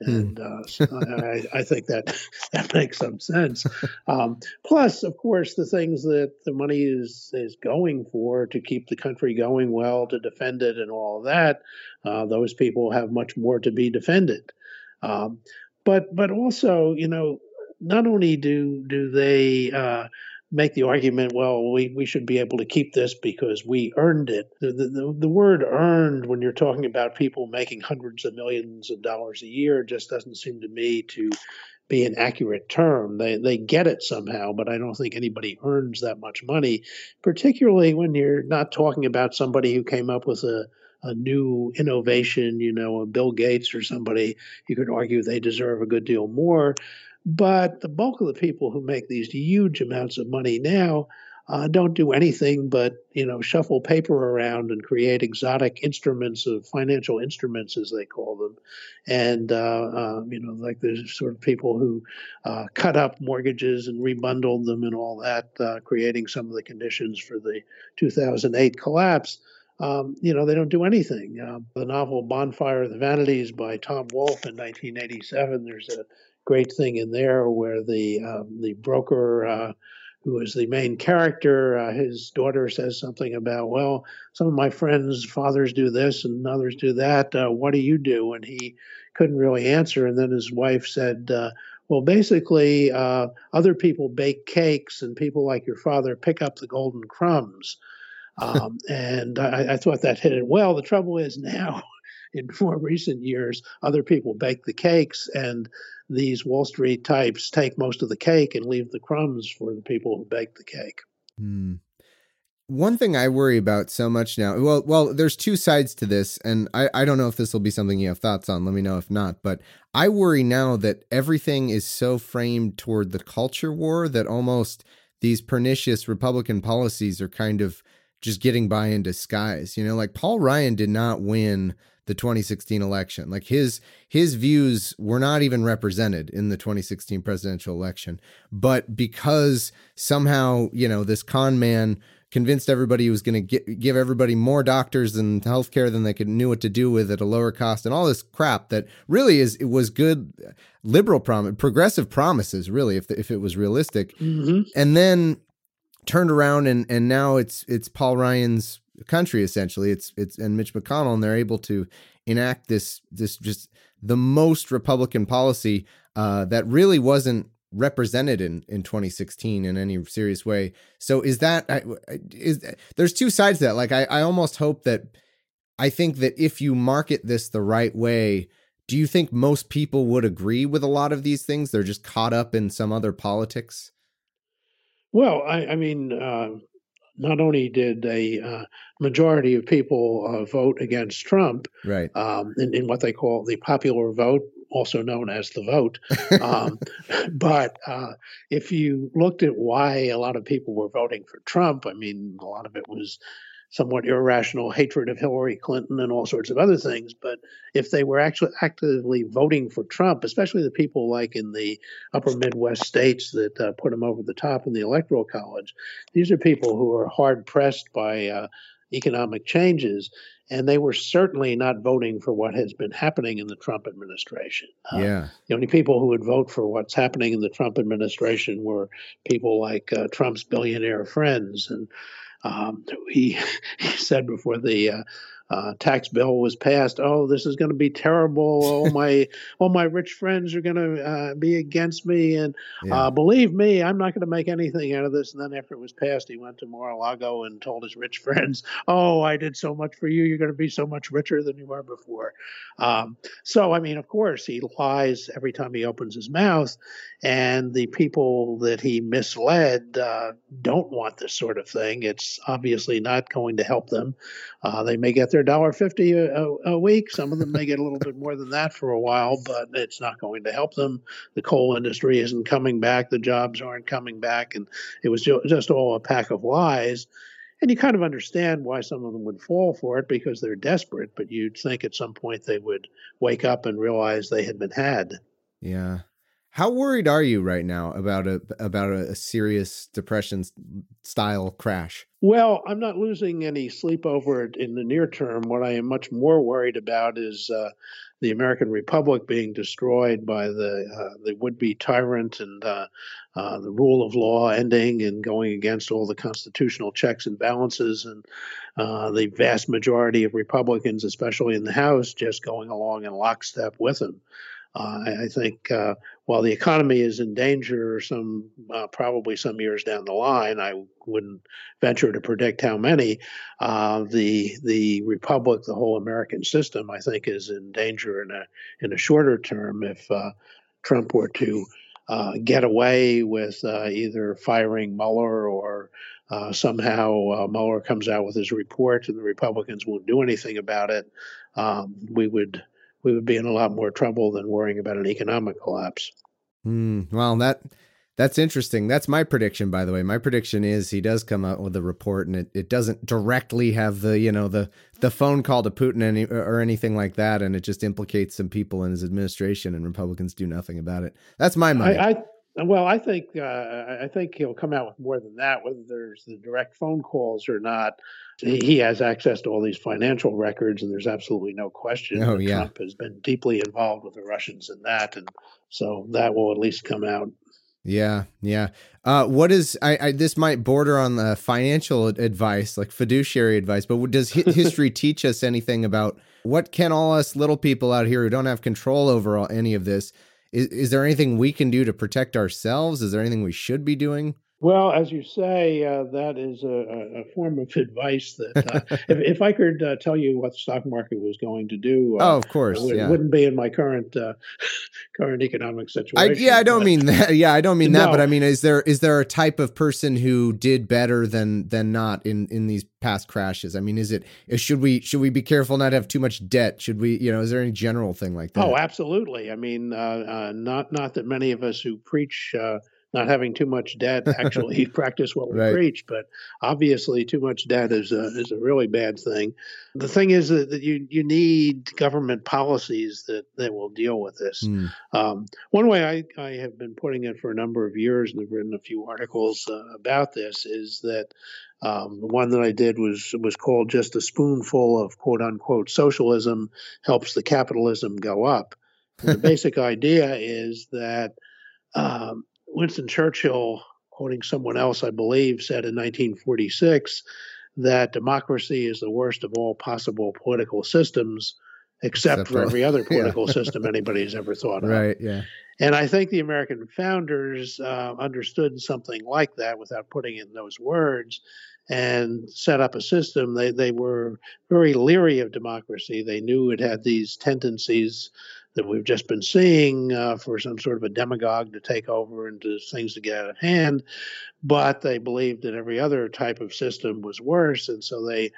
Hmm. And uh, I, I, think that that makes some sense. Um, plus, of course, the things that the money is is going for to keep the country going well, to defend it, and all of that, uh, those people have much more to be defended. Um, but but also, you know, not only do do they uh, make the argument, well, we, we should be able to keep this because we earned it. The, the, the word earned, when you're talking about people making hundreds of millions of dollars a year, just doesn't seem to me to be an accurate term. They, they get it somehow, but I don't think anybody earns that much money, particularly when you're not talking about somebody who came up with a, a new innovation, you know, a Bill Gates or somebody. You could argue they deserve a good deal more. But the bulk of the people who make these huge amounts of money now uh, don't do anything but you know shuffle paper around and create exotic instruments of financial instruments as they call them, and uh, uh, you know like the sort of people who uh, cut up mortgages and rebundled them and all that, uh, creating some of the conditions for the 2008 collapse. Um, you know, they don't do anything. Uh, the novel Bonfire of the Vanities by Tom Wolfe in 1987, there's a great thing in there where the um, the broker uh, who is the main character, uh, his daughter says something about, well, some of my friends' fathers do this and others do that. Uh, what do you do? And he couldn't really answer. And then his wife said, uh, well, basically, uh, other people bake cakes, and people like your father pick up the golden crumbs. Um, and I, I, thought that hit it well. The trouble is now, in more recent years, other people bake the cakes, and these Wall Street types take most of the cake and leave the crumbs for the people who bake the cake. Hmm. One thing I worry about so much now, well, well, there's two sides to this, and I, I don't know if this will be something you have thoughts on. Let me know if not. But I worry now that everything is so framed toward the culture war that almost these pernicious Republican policies are kind of just getting by in disguise. You know, like Paul Ryan did not win the 2016 election. Like his his views were not even represented in the 2016 presidential election. But because somehow, you know, this con man convinced everybody he was going to give everybody more doctors and healthcare than they could knew what to do with at a lower cost and all this crap that really is it was good liberal prom progressive promises really if the, if it was realistic Mm-hmm. and then turned around and and now it's it's Paul Ryan's country essentially. It's it's and Mitch McConnell and they're able to enact this this just the most republican policy uh that really wasn't represented in in 2016 in any serious way. So is that I- is there's two sides to that. Like i i almost hope that i think that if you market this the right way do you think most people would agree with a lot of these things? They're just caught up in some other politics? Well, I, I mean, uh, not only did a uh, majority of people uh, vote against Trump right. um, in, in what they call the popular vote, also known as the vote, um, but uh, if you looked at why a lot of people were voting for Trump, I mean, a lot of it was somewhat irrational hatred of Hillary Clinton and all sorts of other things. But if they were actually actively voting for Trump, especially the people like in the upper Midwest states that uh, put him over the top in the Electoral College, these are people who are hard pressed by uh, economic changes. And they were certainly not voting for what has been happening in the Trump administration. Uh, yeah the only people who would vote for what's happening in the Trump administration were people like uh, Trump's billionaire friends. And um, he, he said before the uh, uh, tax bill was passed, "Oh, this is going to be terrible. All my all my rich friends are going to uh, be against me, and yeah uh, believe me, I'm not going to make anything out of this." And then after it was passed, he went to Mar-a-Lago and told his rich friends, "Oh, I did so much for you. You're going to be so much richer than you were before." Um, so, I mean, of course, he lies every time he opens his mouth, and the people that he misled uh, don't want this sort of thing. It's obviously not going to help them. Uh, they may get their dollar fifty a, week. Some of them may get a little bit more than that for a while, but it's not going to help them. The coal industry isn't coming back. The jobs aren't coming back, and it was ju- just all a pack of lies. And you kind of understand why some of them would fall for it because they're desperate. But you'd think at some point they would wake up and realize they had been had. Yeah. How worried are you right now about a about a, serious depression style crash? Well, I'm not losing any sleep over it in the near term. What I am much more worried about is uh, the American Republic being destroyed by the uh, the would-be tyrant and uh, uh, the rule of law ending and going against all the constitutional checks and balances, and uh, the vast majority of Republicans, especially in the House, just going along in lockstep with them. Uh, I, I think uh, while the economy is in danger, some uh, probably some years down the line, I wouldn't venture to predict how many. The the republic, the whole American system, I think, is in danger in a in a shorter term if Trump were to uh, get away with uh, either firing Mueller or uh, somehow Mueller comes out with his report and the Republicans won't do anything about it. Um, we would we would be in a lot more trouble than worrying about an economic collapse. Hmm. well, that that's interesting. That's my prediction, by the way. My prediction is he does come out with a report, and it, it doesn't directly have the you know the the phone call to Putin any or anything like that, and it just implicates some people in his administration, and Republicans do nothing about it. That's my money. I, I well, I think uh, I think he'll come out with more than that. Whether there's the direct phone calls or not, he he has access to all these financial records, and there's absolutely no question Oh, that yeah. Trump has been deeply involved with the Russians in that, and so that will at least come out. Yeah, yeah. Uh, what is I, I? This might border on the financial advice, like fiduciary advice. But does hi- history teach us anything about what can all us little people out here who don't have control over all, any of this? Is, is there anything we can do to protect ourselves? Is there anything we should be doing? Well, as you say, uh, that is a, a, form of advice that uh, if, if I could uh, tell you what the stock market was going to do, uh, oh, of course. it would- Yeah. wouldn't be in my current uh, current economic I, situation. yeah, I don't but- mean that. Yeah, I don't mean that. But I mean, is there is there a type of person who did better than than not in in these past crashes? I mean, is it should we should we be careful not to have too much debt? Should we, you know, is there any general thing like that? Oh, absolutely. I mean, uh, uh, not not that many of us who preach uh, not having too much debt actually practice what we Right. preach. But obviously, too much debt is a, is a really bad thing. The thing is that, that you you need government policies that, that will deal with this. Hmm. Um, one way I, I have been putting it for a number of years, and I've written a few articles uh, about this, is that um, the one that I did was was called "Just a Spoonful of Quote Unquote Socialism Helps the Capitalism Go Up." And the basic idea is that um, Winston Churchill, quoting someone else, I believe, said in 1946 that democracy is the worst of all possible political systems, except, Except for all- every other yeah. political system anybody's ever thought of. Right. Yeah. And I think the American founders uh, understood something like that without putting in those words and set up a system. They, they were very leery of democracy. They knew it had these tendencies that we've just been seeing uh, for some sort of a demagogue to take over and to things to get out of hand. But they believed that every other type of system was worse. And so they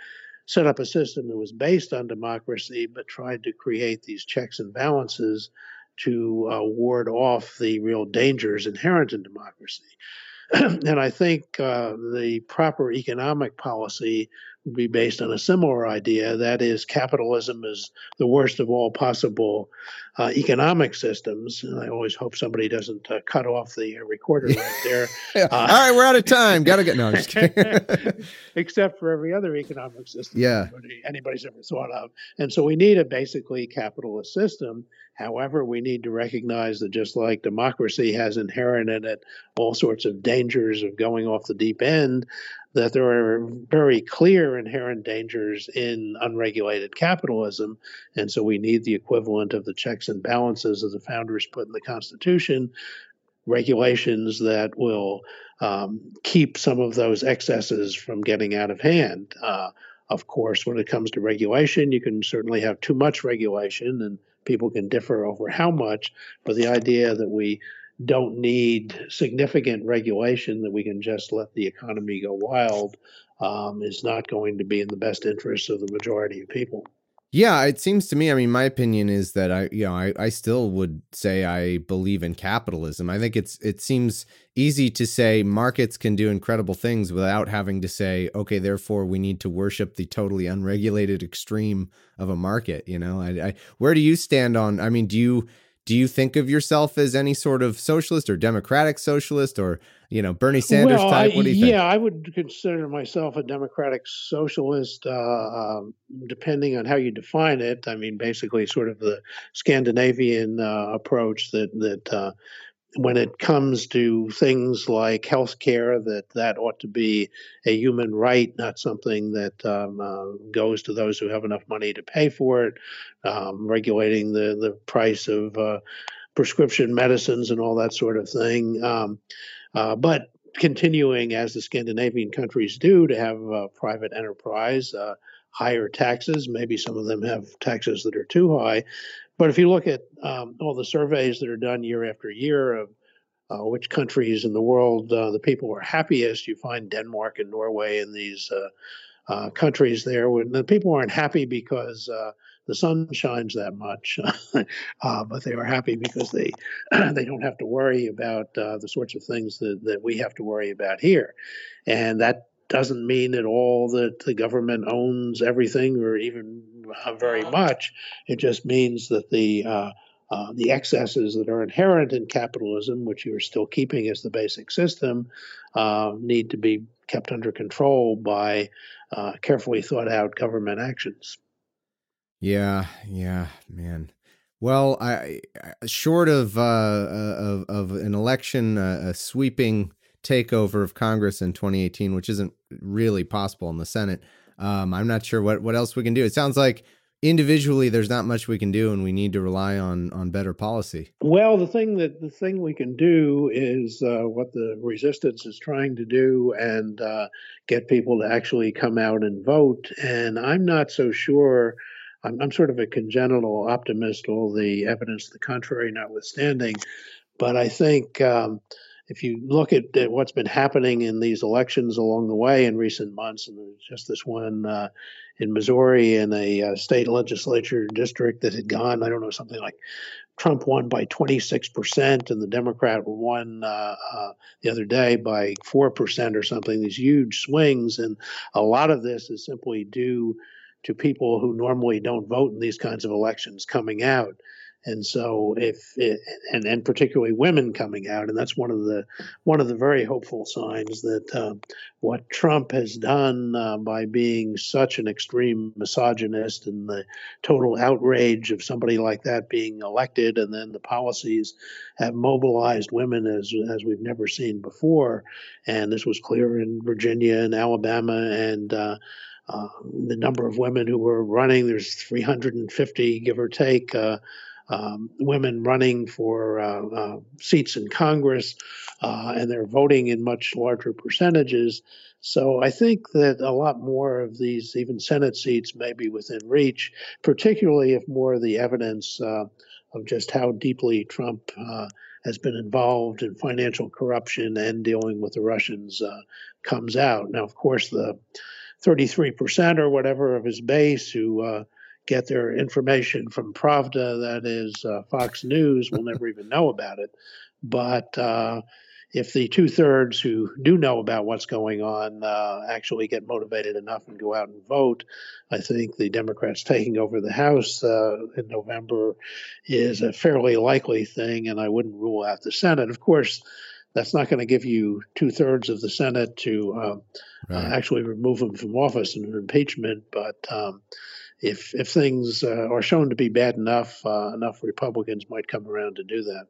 set up a system that was based on democracy, but tried to create these checks and balances to uh, ward off the real dangers inherent in democracy. and I think uh, the proper economic policy be based on a similar idea. That is, capitalism is the worst of all possible uh, economic systems. And I always hope somebody doesn't uh, cut off the uh, recorder right there. Yeah. Uh, All right, we're out of time. Gotta get no. I'm just kidding. except for every other economic system Yeah. anybody, anybody's ever thought of. And so we need a basically capitalist system. However, we need to recognize that just like democracy has inherent in it all sorts of dangers of going off the deep end, that there are very clear inherent dangers in unregulated capitalism. And so we need the equivalent of the checks and balances as the founders put in the Constitution, regulations that will um, keep some of those excesses from getting out of hand. Uh, of course, when it comes to regulation, you can certainly have too much regulation, and people can differ over how much. But the idea that we don't need significant regulation, that we can just let the economy go wild, um, is not going to be in the best interest of the majority of people. Yeah, it seems to me. I mean, my opinion is that I, you know, I, I still would say I believe in capitalism. I think it's it seems easy to say markets can do incredible things without having to say, okay, therefore we need to worship the totally unregulated extreme of a market. You know, I, I where do you stand on? I mean, do you do you think of yourself as any sort of socialist or democratic socialist or you know Bernie Sanders well, type? What do you yeah, think? I would consider myself a democratic socialist, uh, um, depending on how you define it. I mean, basically, sort of the Scandinavian uh, approach that that uh, when it comes to things like health care, that that ought to be a human right, not something that um, uh, goes to those who have enough money to pay for it. Um, regulating the the price of uh, prescription medicines and all that sort of thing. Um, uh, but continuing as the Scandinavian countries do to have private enterprise, uh, higher taxes. Maybe some of them have taxes that are too high. But if you look at um, all the surveys that are done year after year of uh, which countries in the world uh, the people are happiest, you find Denmark and Norway in these uh, uh, countries there. When the people aren't happy because uh, the sun shines that much, uh, but they are happy because they they don't have to worry about the sorts of things that, that we have to worry about here, and that doesn't mean at all that the government owns everything or even uh, very much. It just means that the uh, uh, the excesses that are inherent in capitalism, which you are still keeping as the basic system, uh, need to be kept under control by uh, carefully thought out government actions. Yeah, yeah, man. Well, I, I short of uh, uh, of of an election, uh, a sweeping takeover of Congress in 2018, which isn't really possible in the Senate. Um, I'm not sure what what else we can do. It sounds like individually there's not much we can do, and we need to rely on on better policy. Well, the thing that the thing we can do is uh, what the resistance is trying to do, and uh, get people to actually come out and vote. And I'm not so sure. I'm, I'm sort of a congenital optimist, all the evidence to the contrary notwithstanding. But I think um, if you look at, at, what's been happening in these elections along the way in recent months, and there's just this one uh, in Missouri in a uh, state legislature district that had gone, I don't know, something like Trump won by 26%, and the Democrat won uh, uh, the other day by 4% or something, these huge swings. And a lot of this is simply due to people who normally don't vote in these kinds of elections coming out. And so, if it, and and particularly women coming out, and that's one of the one of the very hopeful signs that uh, what Trump has done uh, by being such an extreme misogynist and the total outrage of somebody like that being elected, and then the policies have mobilized women as as we've never seen before, and this was clear in Virginia and Alabama and. Uh, uh, the number of women who were running, there's 350, give or take, uh, um, women running for uh, uh, seats in Congress, uh, and they're voting in much larger percentages. So I think that a lot more of these, even Senate seats, may be within reach, particularly if more of the evidence uh, of just how deeply Trump uh, has been involved in financial corruption and dealing with the Russians uh, comes out. Now, of course, the 33% or whatever of his base who get their information from Pravda, that is uh, Fox News, will never even know about it. But uh, if the two thirds who do know about what's going on uh, actually get motivated enough and go out and vote, I think the Democrats taking over the House uh, in November is a fairly likely thing, and I wouldn't rule out the Senate. Of course, that's not going to give you two thirds of the Senate to uh, right. actually remove him from office in an impeachment, but um, if if things uh, are shown to be bad enough, uh, enough Republicans might come around to do that.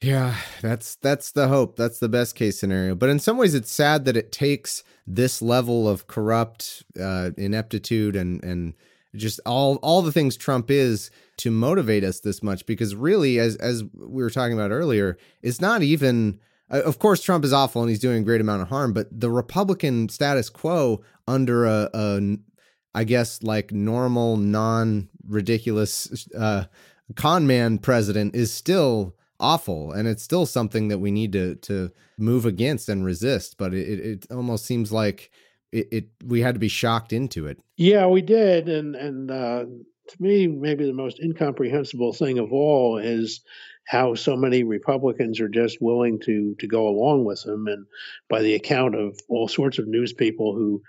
Yeah, that's that's the hope. That's the best case scenario. But in some ways, it's sad that it takes this level of corrupt uh, ineptitude and and just all all the things Trump is to motivate us this much. Because really, as as we were talking about earlier, it's not even. Uh, of course, Trump is awful and he's doing a great amount of harm. But the Republican status quo under a, a I guess like normal, non ridiculous uh, con man president is still awful, and it's still something that we need to to move against and resist. But it it almost seems like it, it we had to be shocked into it. Yeah, we did, and and uh, to me, maybe the most incomprehensible thing of all is how so many Republicans are just willing to to go along with him. And by the account of all sorts of news people who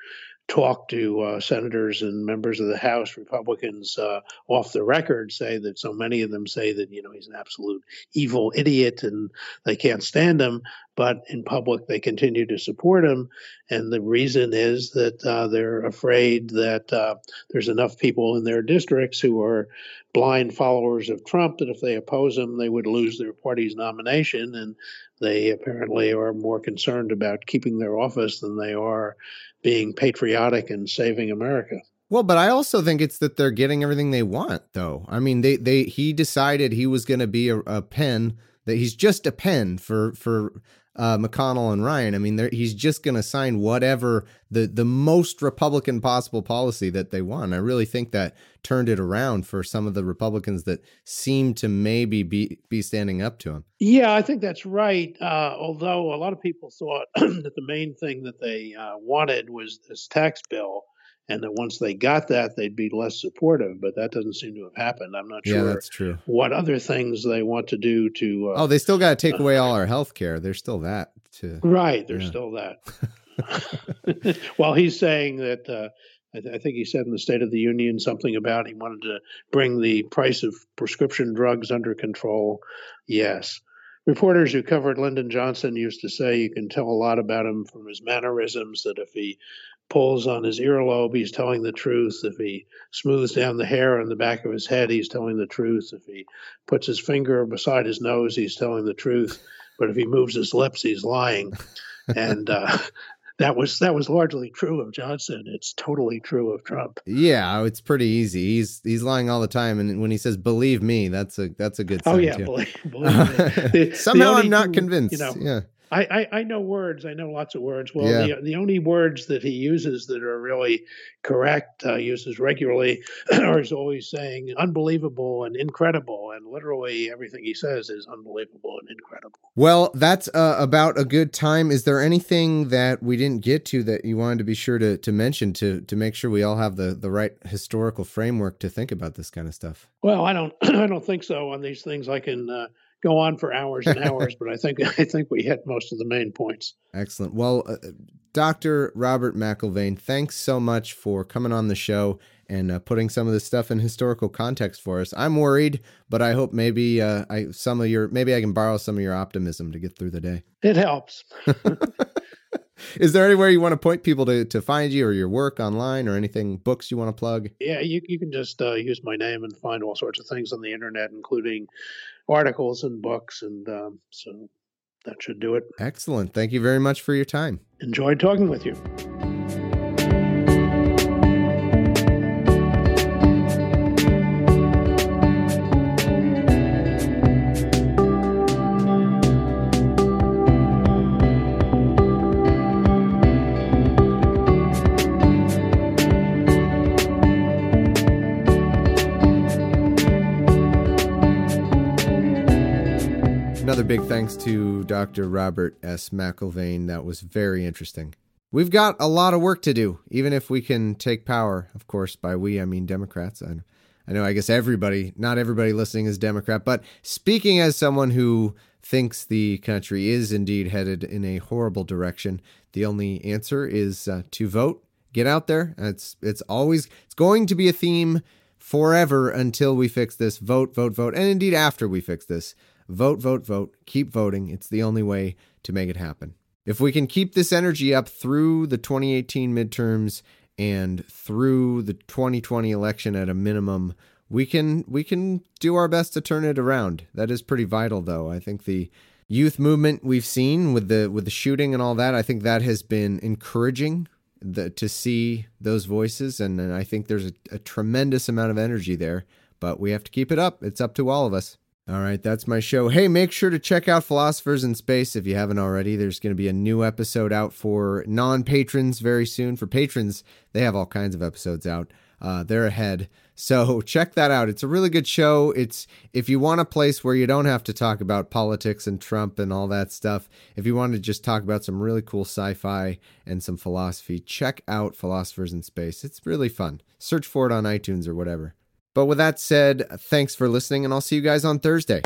talk to uh, senators and members of the House, Republicans uh, off the record say that so many of them say that you know he's an absolute evil idiot and they can't stand him, but in public they continue to support him, and the reason is that uh, they're afraid that uh, there's enough people in their districts who are blind followers of Trump that if they oppose him, they would lose their party's nomination, and they apparently are more concerned about keeping their office than they are being patriotic and saving America. Well, but I also think it's that they're getting everything they want, though. I mean, they they he decided he was going to be a, a, pen that he's just a pen for for uh, McConnell and Ryan. I mean, he's just going to sign whatever the the most Republican possible policy that they want. I really think that turned it around for some of the Republicans that seem to maybe be be standing up to him. Yeah, I think that's right. Uh, although a lot of people thought that the main thing that they uh, wanted was this tax bill and that once they got that, they'd be less supportive. But that doesn't seem to have happened. I'm not sure. Yeah, that's true. What other things they want to do to? Uh, oh, they still got to take away all our health care. There's still that too. Right. There's yeah. still that. well, he's saying that. Uh, I, th- I, think he said in the State of the Union something about he wanted to bring the price of prescription drugs under control. Yes. Reporters who covered Lyndon Johnson used to say you can tell a lot about him from his mannerisms, that if he pulls on his earlobe, he's telling the truth. If he smooths down the hair on the back of his head, he's telling the truth. If he puts his finger beside his nose, he's telling the truth. But if he moves his lips, he's lying. And uh, that was that was largely true of Johnson. It's totally true of Trump. Yeah, it's pretty easy. He's he's lying all the time, and when he says "believe me," that's a that's a good. oh yeah, too. believe, believe the, Somehow I'm not convinced. You know, yeah I, I, I, know words. I know lots of words. Well, Yeah. the, the only words that he uses that are really correct, uh, uses regularly, are is always saying unbelievable and incredible. And literally everything he says is unbelievable and incredible. Well, that's uh, about a good time. Is there anything that we didn't get to that you wanted to be sure to, to mention to to make sure we all have the, the right historical framework to think about this kind of stuff? Well, I don't I don't think so on these things. I can uh, go on for hours and hours, but I think I think we hit most of the main points. Excellent. Well, uh, Dr. Robert McElvaine, thanks so much for coming on the show and uh, putting some of this stuff in historical context for us. I'm worried, but I hope maybe uh, I some of your maybe I can borrow some of your optimism to get through the day. It helps. Is there anywhere you want to point people to, to find you or your work online or anything, books you want to plug? Yeah, you, you can just uh, use my name and find all sorts of things on the internet, including articles and books. And um, so that should do it. Excellent. Thank you very much for your time. Enjoyed talking with you. Another big thanks to Dr. Robert S. McElvaine. That was very interesting. We've got a lot of work to do, even if we can take power. Of course, by we, I mean Democrats. I, I know, I guess everybody, not everybody listening is Democrat, but speaking as someone who thinks the country is indeed headed in a horrible direction, the only answer is uh, to vote. Get out there. It's it's always it's going to be a theme forever until we fix this. Vote, vote, vote, and indeed after we fix this. Vote, vote, vote. Keep voting. It's the only way to make it happen. If we can keep this energy up through the 2018 midterms and through the 2020 election at a minimum, we can we can do our best to turn it around. That is pretty vital though. I think the youth movement we've seen with the with the shooting and all that, I think that has been encouraging the, to see those voices and, and I think there's a, a tremendous amount of energy there, but we have to keep it up. It's up to all of us. All right, that's my show. Hey, make sure to check out Philosophers in Space if you haven't already. There's going to be a new episode out for non patrons very soon. For patrons, they have all kinds of episodes out. Uh, they're ahead. So check that out. It's a really good show. It's if you want a place where you don't have to talk about politics and Trump and all that stuff, if you want to just talk about some really cool sci fi and some philosophy, check out Philosophers in Space. It's really fun. Search for it on iTunes or whatever. But with that said, thanks for listening, and I'll see you guys on Thursday.